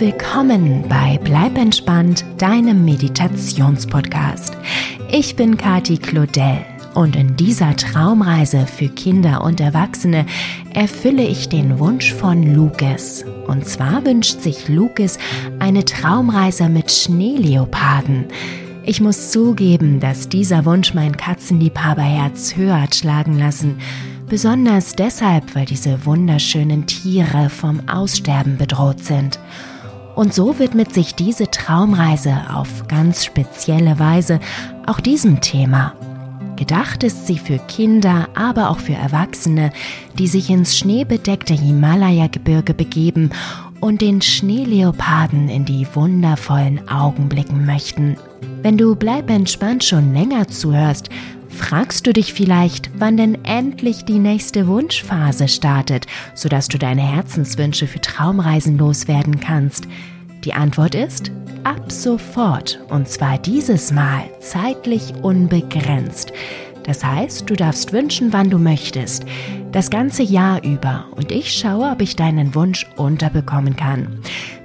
willkommen bei Bleib entspannt, deinem Meditationspodcast. Ich bin Kati Claudel und in dieser Traumreise für Kinder und Erwachsene erfülle ich den Wunsch von Lucas. Und zwar wünscht sich Lucas eine Traumreise mit Schneeleoparden. Ich muss zugeben, dass dieser Wunsch mein Katzenliebhaberherz höher hat schlagen lassen. Besonders deshalb, weil diese wunderschönen Tiere vom Aussterben bedroht sind. Und so widmet sich diese Traumreise auf ganz spezielle Weise auch diesem Thema. Gedacht ist sie für Kinder, aber auch für Erwachsene, die sich ins schneebedeckte Himalaya-Gebirge begeben und den Schneeleoparden in die wundervollen Augen blicken möchten. Wenn du Bleib entspannt schon länger zuhörst, fragst du dich vielleicht, wann denn endlich die nächste Wunschphase startet, sodass du deine Herzenswünsche für Traumreisen loswerden kannst. Die Antwort ist ab sofort und zwar dieses Mal zeitlich unbegrenzt. Das heißt, du darfst wünschen, wann du möchtest, das ganze Jahr über und ich schaue, ob ich deinen Wunsch unterbekommen kann.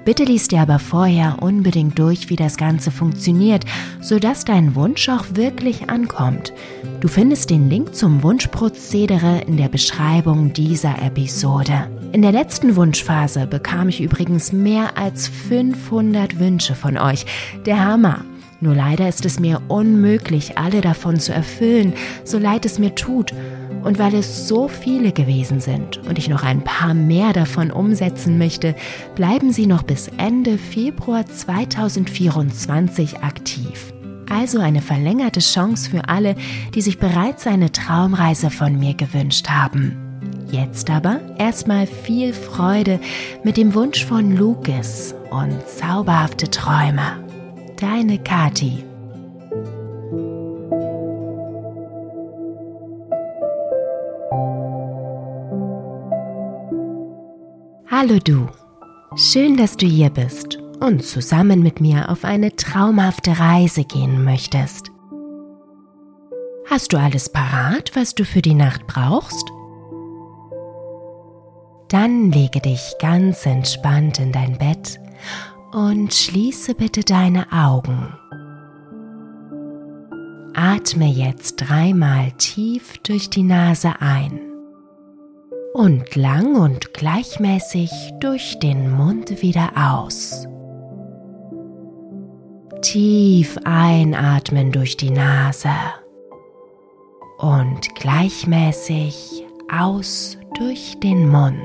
Bitte liest dir aber vorher unbedingt durch, wie das Ganze funktioniert, sodass dein Wunsch auch wirklich ankommt. Du findest den Link zum Wunschprozedere in der Beschreibung dieser Episode. In der letzten Wunschphase bekam ich übrigens mehr als 500 Wünsche von euch. Der Hammer! Nur leider ist es mir unmöglich, alle davon zu erfüllen, so leid es mir tut. Und weil es so viele gewesen sind und ich noch ein paar mehr davon umsetzen möchte, bleiben Sie noch bis Ende Februar 2024 aktiv. Also eine verlängerte Chance für alle, die sich bereits eine Traumreise von mir gewünscht haben. Jetzt aber erstmal viel Freude mit dem Wunsch von Lucas und zauberhafte Träume. Deine Kati. Hallo du, schön, dass du hier bist und zusammen mit mir auf eine traumhafte Reise gehen möchtest. Hast du alles parat, was du für die Nacht brauchst? Dann lege dich ganz entspannt in dein Bett und schließe bitte deine Augen. Atme jetzt dreimal tief durch die Nase ein und lang und gleichmäßig durch den Mund wieder aus. Tief einatmen durch die Nase und gleichmäßig aus durch den Mund.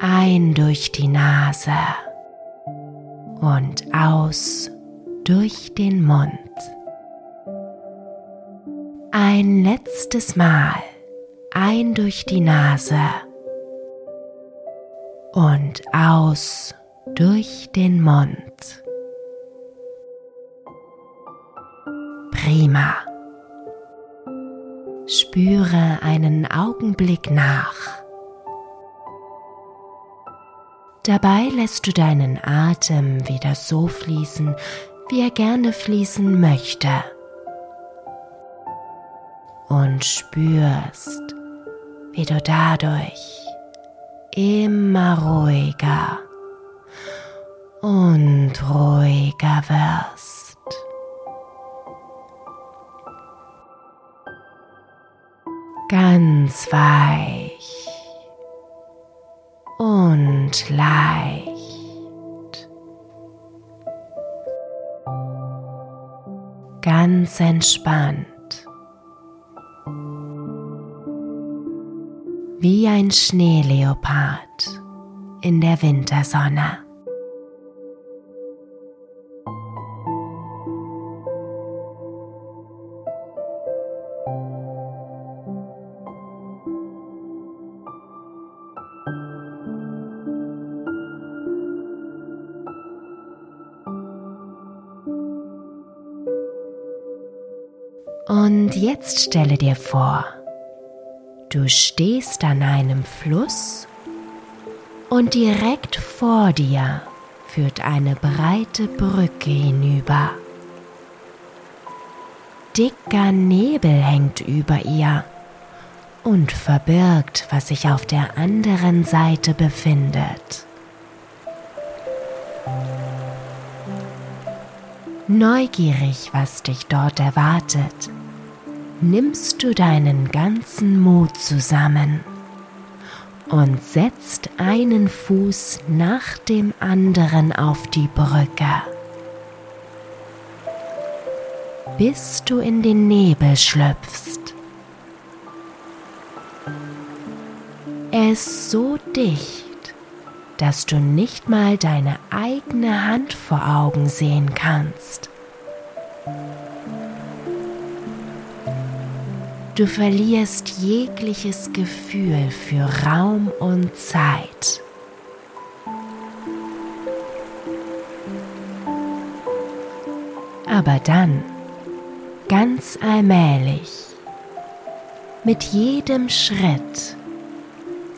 Ein durch die Nase und aus durch den Mund. Ein letztes Mal ein durch die Nase und aus durch den Mund. Prima. Spüre einen Augenblick nach. Dabei lässt du deinen Atem wieder so fließen, wie er gerne fließen möchte. Und spürst, wie du dadurch immer ruhiger und ruhiger wirst. Ganz weich und leicht. Ganz entspannt. Wie ein Schneeleopard in der Wintersonne. Und jetzt stelle dir vor, Du stehst an einem Fluss und direkt vor dir führt eine breite Brücke hinüber. Dicker Nebel hängt über ihr und verbirgt, was sich auf der anderen Seite befindet. Neugierig, was dich dort erwartet, nimmst du deinen ganzen Mut zusammen und setzt einen Fuß nach dem anderen auf die Brücke, bis du in den Nebel schlüpfst. Er ist so dicht, dass du nicht mal deine eigene Hand vor Augen sehen kannst. Du verlierst jegliches Gefühl für Raum und Zeit. Aber dann, ganz allmählich, mit jedem Schritt,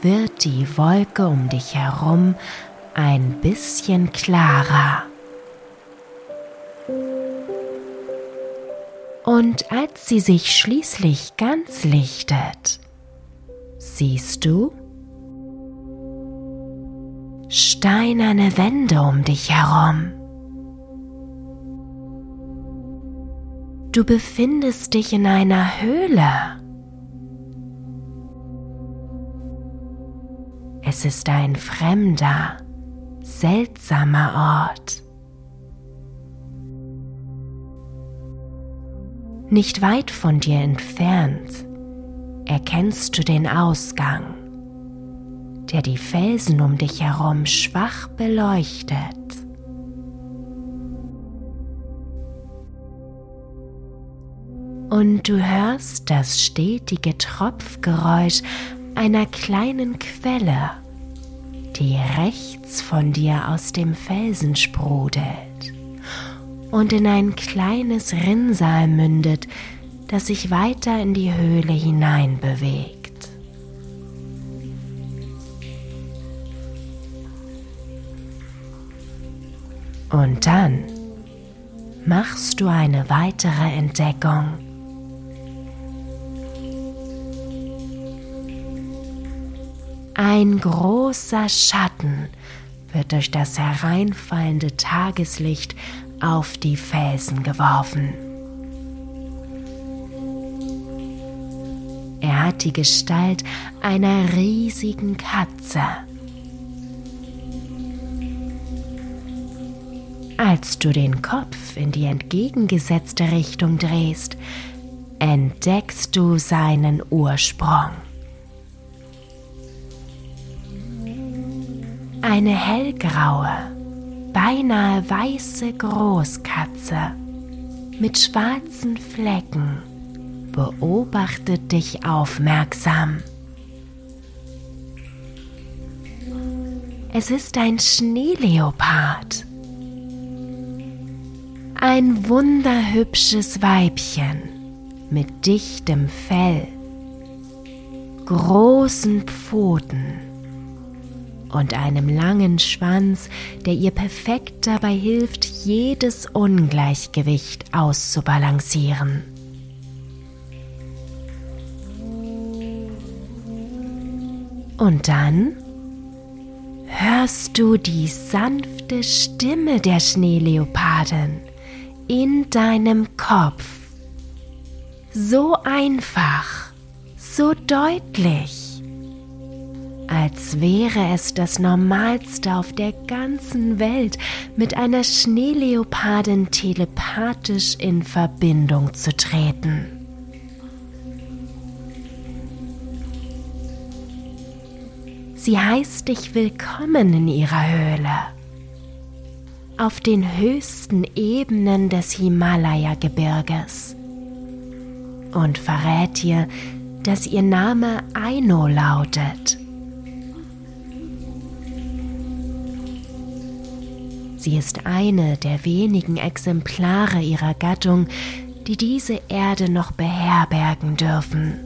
wird die Wolke um dich herum ein bisschen klarer. Und als sie sich schließlich ganz lichtet, siehst du steinerne Wände um dich herum. Du befindest dich in einer Höhle. Es ist ein fremder, seltsamer Ort. Nicht weit von dir entfernt erkennst du den Ausgang, der die Felsen um dich herum schwach beleuchtet. Und du hörst das stetige Tropfgeräusch einer kleinen Quelle die rechts von dir aus dem Felsen sprudelt und in ein kleines Rinnsal mündet, das sich weiter in die Höhle hinein bewegt. Und dann machst du eine weitere Entdeckung. Ein großer Schatten wird durch das hereinfallende Tageslicht auf die Felsen geworfen. Er hat die Gestalt einer riesigen Katze. Als du den Kopf in die entgegengesetzte Richtung drehst, entdeckst du seinen Ursprung. Eine hellgraue, beinahe weiße Großkatze mit schwarzen Flecken beobachtet dich aufmerksam. Es ist ein Schneeleopard. Ein wunderhübsches Weibchen mit dichtem Fell, großen Pfoten und einem langen Schwanz, der ihr perfekt dabei hilft, jedes Ungleichgewicht auszubalancieren. Und dann hörst du die sanfte Stimme der Schneeleopardin in deinem Kopf. So einfach, so deutlich als wäre es das Normalste auf der ganzen Welt, mit einer Schneeleopardin telepathisch in Verbindung zu treten. Sie heißt dich willkommen in ihrer Höhle. Auf den höchsten Ebenen des Himalaya-Gebirges. Und verrät dir, dass ihr Name Aino lautet. Sie ist eine der wenigen Exemplare ihrer Gattung, die diese Erde noch beherbergen dürfen.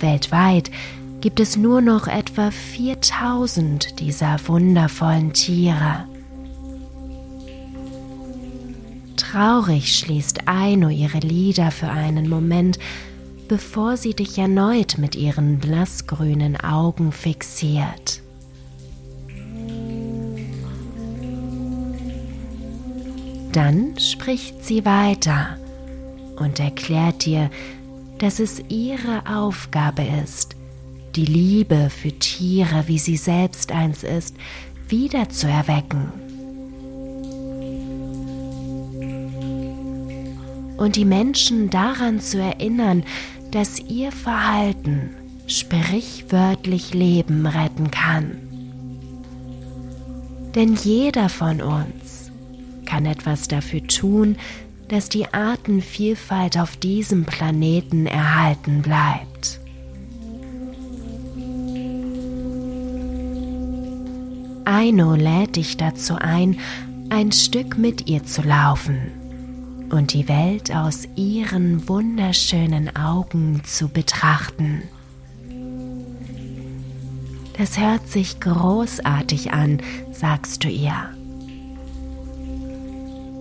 Weltweit gibt es nur noch etwa 4000 dieser wundervollen Tiere. Traurig schließt Aino ihre Lieder für einen Moment, bevor sie dich erneut mit ihren blassgrünen Augen fixiert. Dann spricht sie weiter und erklärt dir, dass es ihre Aufgabe ist, die Liebe für Tiere, wie sie selbst eins ist, wieder zu erwecken. Und die Menschen daran zu erinnern, dass ihr Verhalten sprichwörtlich Leben retten kann. Denn jeder von uns kann etwas dafür tun, dass die Artenvielfalt auf diesem Planeten erhalten bleibt. Aino lädt dich dazu ein, ein Stück mit ihr zu laufen und die Welt aus ihren wunderschönen Augen zu betrachten. Das hört sich großartig an, sagst du ihr.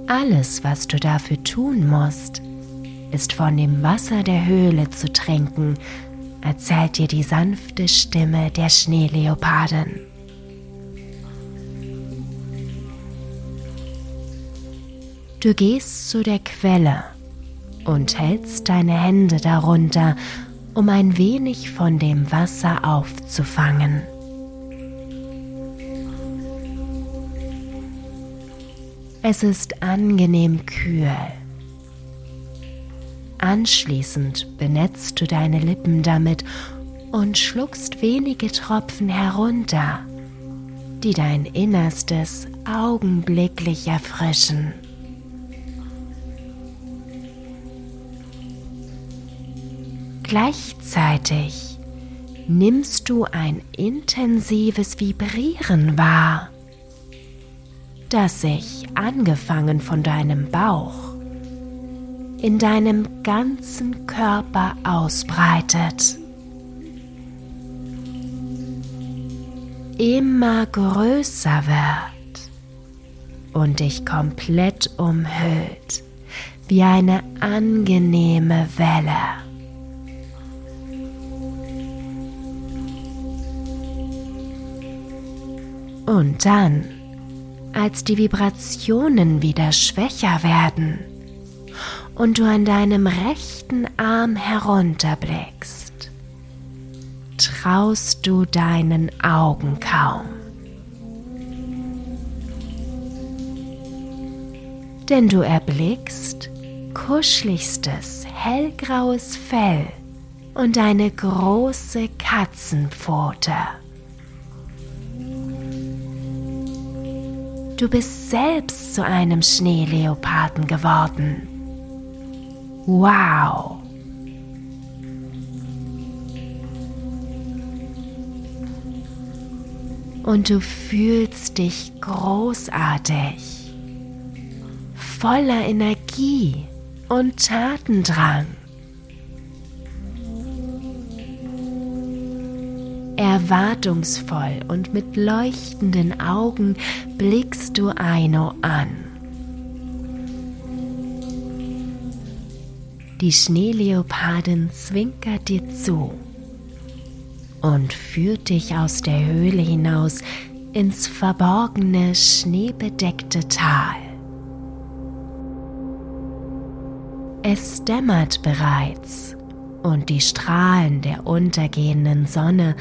Alles, was du dafür tun musst, ist von dem Wasser der Höhle zu trinken, erzählt dir die sanfte Stimme der Schneeleopardin. Du gehst zu der Quelle und hältst deine Hände darunter, um ein wenig von dem Wasser aufzufangen. Es ist angenehm kühl. Anschließend benetzt du deine Lippen damit und schluckst wenige Tropfen herunter, die dein Innerstes augenblicklich erfrischen. Gleichzeitig nimmst du ein intensives Vibrieren wahr das sich, angefangen von deinem Bauch, in deinem ganzen Körper ausbreitet. Immer größer wird und dich komplett umhüllt wie eine angenehme Welle. Und dann als die Vibrationen wieder schwächer werden und du an deinem rechten Arm herunterblickst, traust du deinen Augen kaum. Denn du erblickst kuscheligstes hellgraues Fell und eine große Katzenpfote. Du bist selbst zu einem Schneeleoparden geworden. Wow! Und du fühlst dich großartig, voller Energie und Tatendrang. Erwartungsvoll und mit leuchtenden Augen blickst du Aino an. Die Schneeleopardin zwinkert dir zu und führt dich aus der Höhle hinaus ins verborgene, schneebedeckte Tal. Es dämmert bereits und die Strahlen der untergehenden Sonne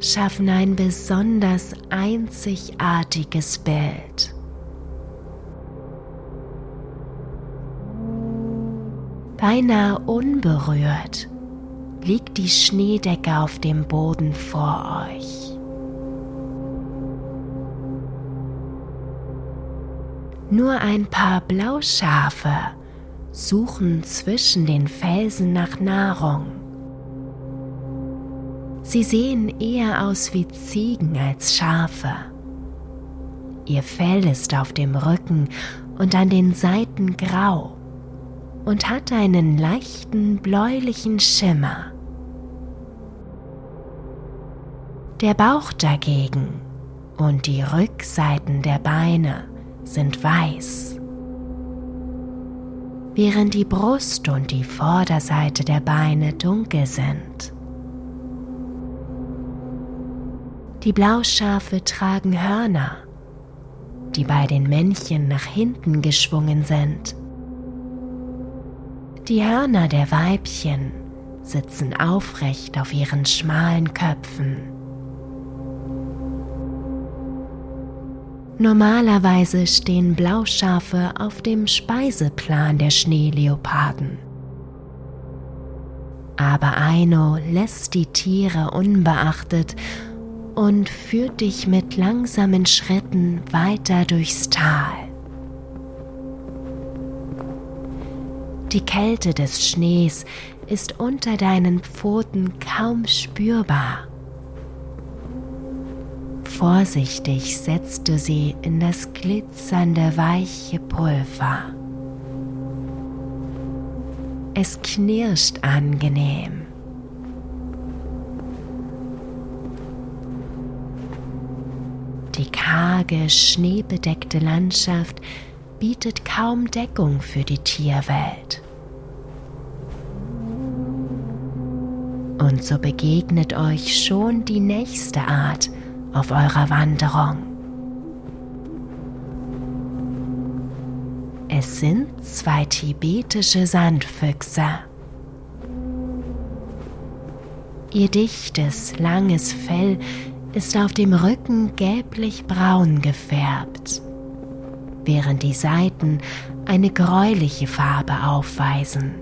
schaffen ein besonders einzigartiges Bild. Beinahe unberührt liegt die Schneedecke auf dem Boden vor euch. Nur ein paar Blauschafe suchen zwischen den Felsen nach Nahrung. Sie sehen eher aus wie Ziegen als Schafe. Ihr Fell ist auf dem Rücken und an den Seiten grau und hat einen leichten bläulichen Schimmer. Der Bauch dagegen und die Rückseiten der Beine sind weiß während die Brust und die Vorderseite der Beine dunkel sind. Die Blauschafe tragen Hörner, die bei den Männchen nach hinten geschwungen sind. Die Hörner der Weibchen sitzen aufrecht auf ihren schmalen Köpfen. Normalerweise stehen Blauschafe auf dem Speiseplan der Schneeleoparden. Aber Aino lässt die Tiere unbeachtet und führt dich mit langsamen Schritten weiter durchs Tal. Die Kälte des Schnees ist unter deinen Pfoten kaum spürbar. Vorsichtig setzt du sie in das glitzernde weiche Pulver. Es knirscht angenehm. Karge, schneebedeckte Landschaft bietet kaum Deckung für die Tierwelt. Und so begegnet euch schon die nächste Art auf eurer Wanderung. Es sind zwei tibetische Sandfüchse. Ihr dichtes, langes Fell ist auf dem Rücken gelblich-braun gefärbt, während die Seiten eine gräuliche Farbe aufweisen.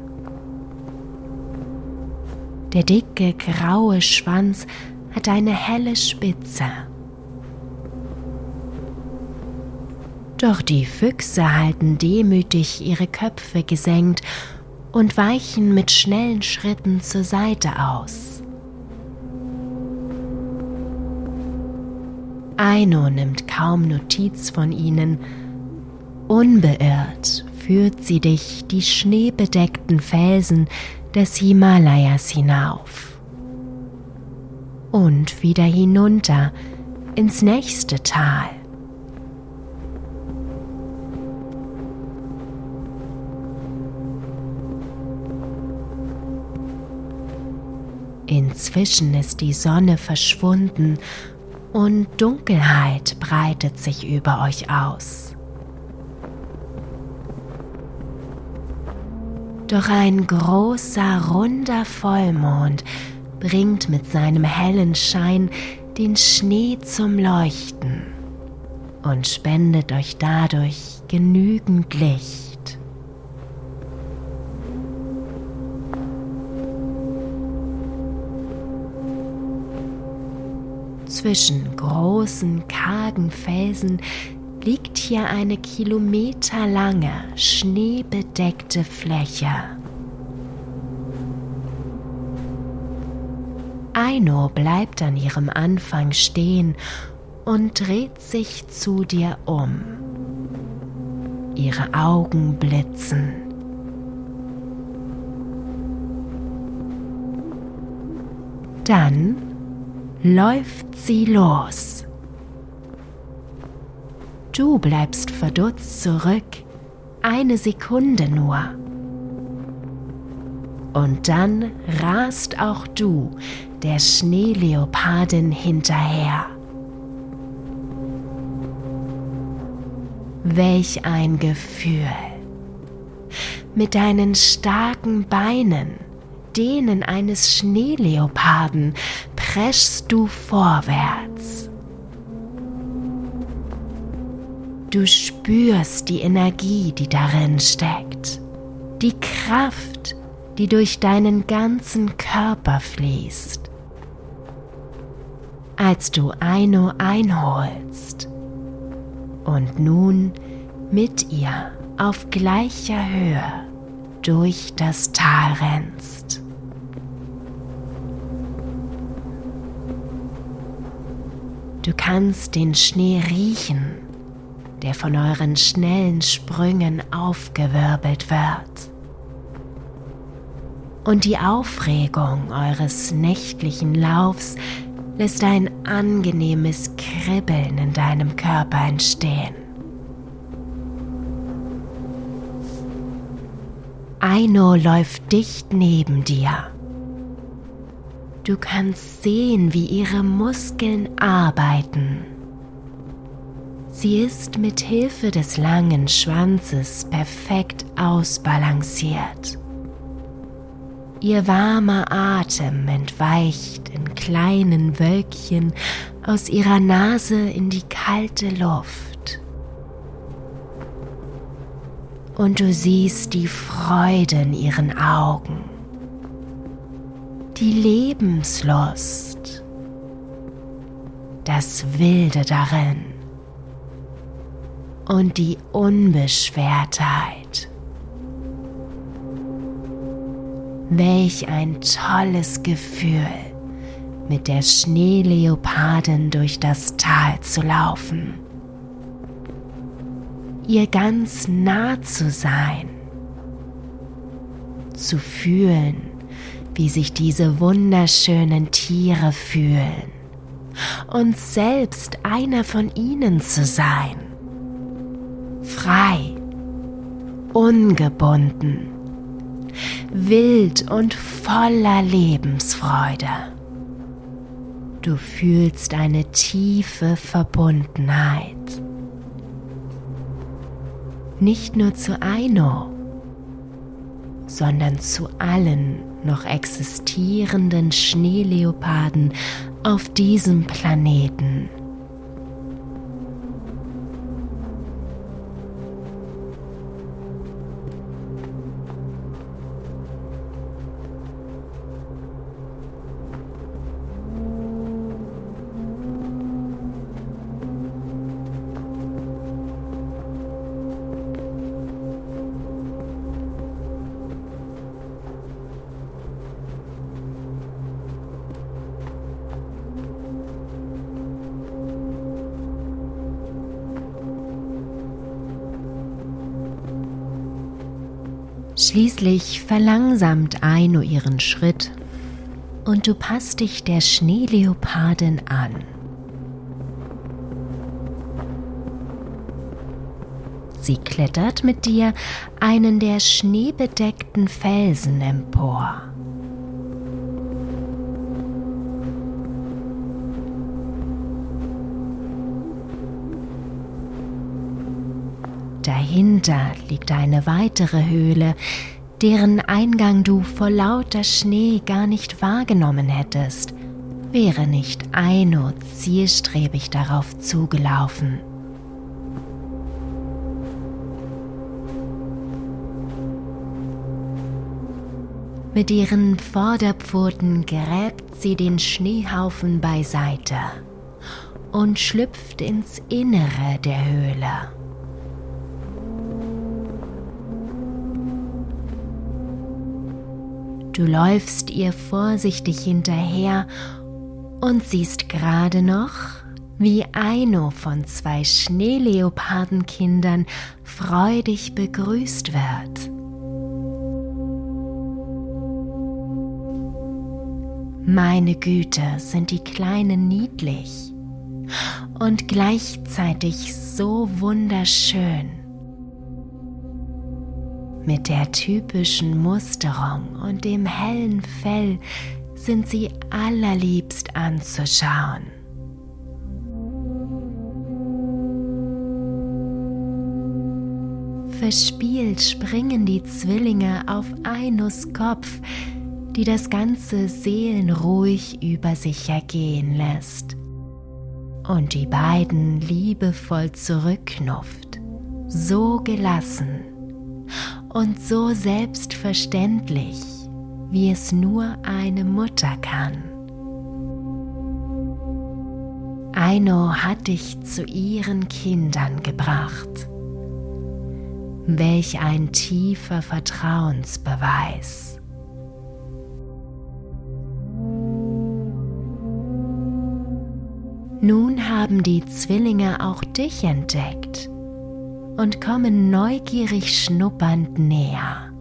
Der dicke graue Schwanz hat eine helle Spitze. Doch die Füchse halten demütig ihre Köpfe gesenkt und weichen mit schnellen Schritten zur Seite aus. Aino nimmt kaum Notiz von ihnen. Unbeirrt führt sie dich die schneebedeckten Felsen des Himalayas hinauf und wieder hinunter ins nächste Tal. Inzwischen ist die Sonne verschwunden und Dunkelheit breitet sich über euch aus. Doch ein großer, runder Vollmond bringt mit seinem hellen Schein den Schnee zum Leuchten und spendet euch dadurch genügend Licht. Zwischen großen, kargen Felsen liegt hier eine kilometerlange, schneebedeckte Fläche. Aino bleibt an ihrem Anfang stehen und dreht sich zu dir um. Ihre Augen blitzen. Dann läuft sie los. Du bleibst verdutzt zurück, eine Sekunde nur. Und dann rast auch du der Schneeleopardin hinterher. Welch ein Gefühl! Mit deinen starken Beinen, denen eines Schneeleoparden, preschst du vorwärts. Du spürst die Energie, die darin steckt, die Kraft, die durch deinen ganzen Körper fließt. Als du Aino einholst und nun mit ihr auf gleicher Höhe durch das Tal rennst. Du kannst den Schnee riechen der von euren schnellen Sprüngen aufgewirbelt wird. Und die Aufregung eures nächtlichen Laufs lässt ein angenehmes Kribbeln in deinem Körper entstehen. Aino läuft dicht neben dir. Du kannst sehen, wie ihre Muskeln arbeiten Sie ist mit Hilfe des langen Schwanzes perfekt ausbalanciert. Ihr warmer Atem entweicht in kleinen Wölkchen aus ihrer Nase in die kalte Luft. Und du siehst die Freude in ihren Augen, die Lebenslust, das Wilde darin und die Unbeschwertheit. Welch ein tolles Gefühl, mit der Schneeleopardin durch das Tal zu laufen, ihr ganz nah zu sein, zu fühlen, wie sich diese wunderschönen Tiere fühlen und selbst einer von ihnen zu sein frei, ungebunden, wild und voller Lebensfreude. Du fühlst eine tiefe Verbundenheit. Nicht nur zu Aino, sondern zu allen noch existierenden Schneeleoparden auf diesem Planeten. Schließlich verlangsamt Aino ihren Schritt und du passt dich der Schneeleopardin an. Sie klettert mit dir einen der schneebedeckten Felsen empor. Dahinter liegt eine weitere Höhle, deren Eingang du vor lauter Schnee gar nicht wahrgenommen hättest, wäre nicht Aino zielstrebig darauf zugelaufen. Mit ihren Vorderpfoten gräbt sie den Schneehaufen beiseite und schlüpft ins Innere der Höhle. Du läufst ihr vorsichtig hinterher und siehst gerade noch, wie Aino von zwei Schneeleopardenkindern freudig begrüßt wird. Meine Güte, sind die Kleinen niedlich und gleichzeitig so wunderschön. Mit der typischen Musterung und dem hellen Fell sind sie allerliebst anzuschauen. Verspielt springen die Zwillinge auf Ainus Kopf, die das ganze seelenruhig über sich ergehen lässt und die beiden liebevoll zurückknufft, so gelassen und so selbstverständlich, wie es nur eine Mutter kann. Aino hat dich zu ihren Kindern gebracht. Welch ein tiefer Vertrauensbeweis. Nun haben die Zwillinge auch dich entdeckt und kommen neugierig schnuppernd näher.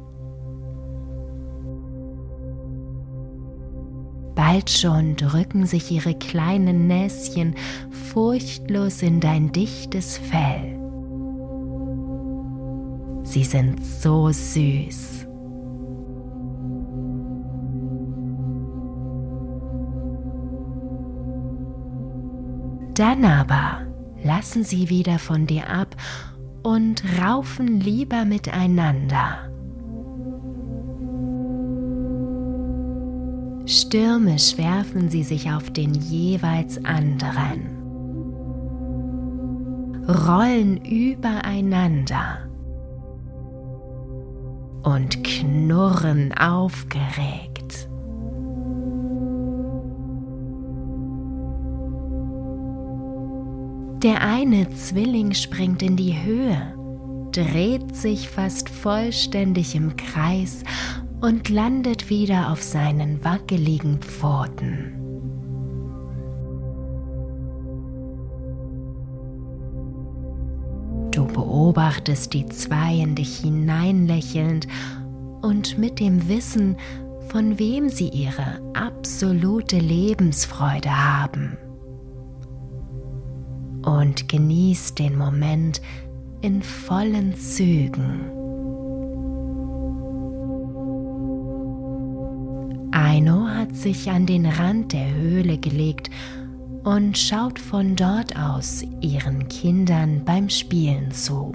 Bald schon drücken sich ihre kleinen Näschen furchtlos in dein dichtes Fell. Sie sind so süß. Dann aber lassen sie wieder von dir ab und raufen lieber miteinander. Stürmisch werfen sie sich auf den jeweils anderen, rollen übereinander und knurren aufgeregt. Der eine Zwilling springt in die Höhe, dreht sich fast vollständig im Kreis und landet wieder auf seinen wackeligen Pfoten. Du beobachtest die zwei in dich hineinlächelnd und mit dem Wissen, von wem sie ihre absolute Lebensfreude haben. Und genießt den Moment in vollen Zügen. Aino hat sich an den Rand der Höhle gelegt und schaut von dort aus ihren Kindern beim Spielen zu.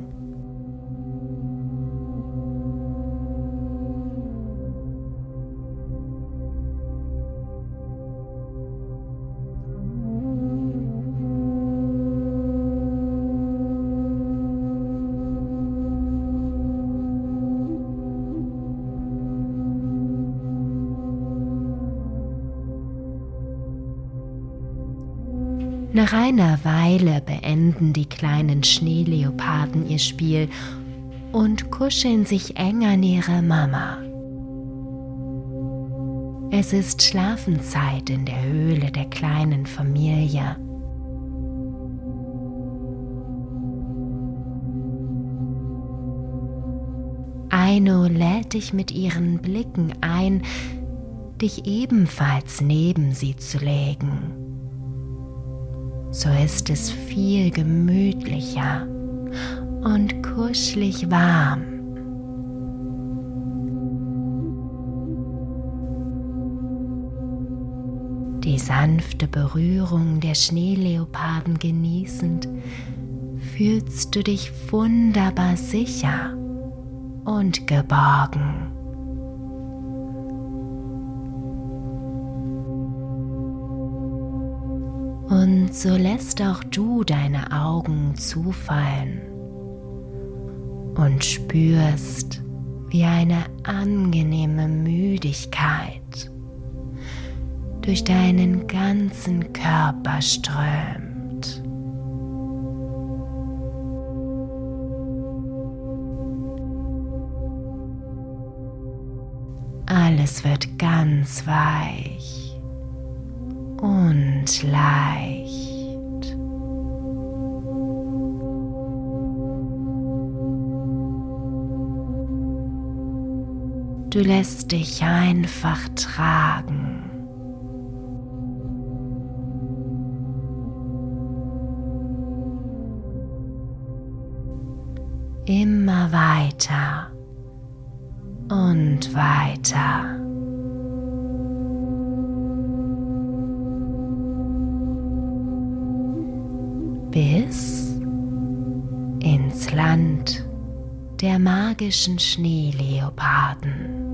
Nach einer Weile beenden die kleinen Schneeleoparden ihr Spiel und kuscheln sich eng an ihre Mama. Es ist Schlafenszeit in der Höhle der kleinen Familie. Aino lädt dich mit ihren Blicken ein, dich ebenfalls neben sie zu legen so ist es viel gemütlicher und kuschelig warm. Die sanfte Berührung der Schneeleoparden genießend, fühlst du dich wunderbar sicher und geborgen. Und so lässt auch du deine Augen zufallen und spürst, wie eine angenehme Müdigkeit durch deinen ganzen Körper strömt. Alles wird ganz weich und leicht. Du lässt dich einfach tragen. Immer weiter und weiter. Bis ins Land der magischen Schneeleoparden.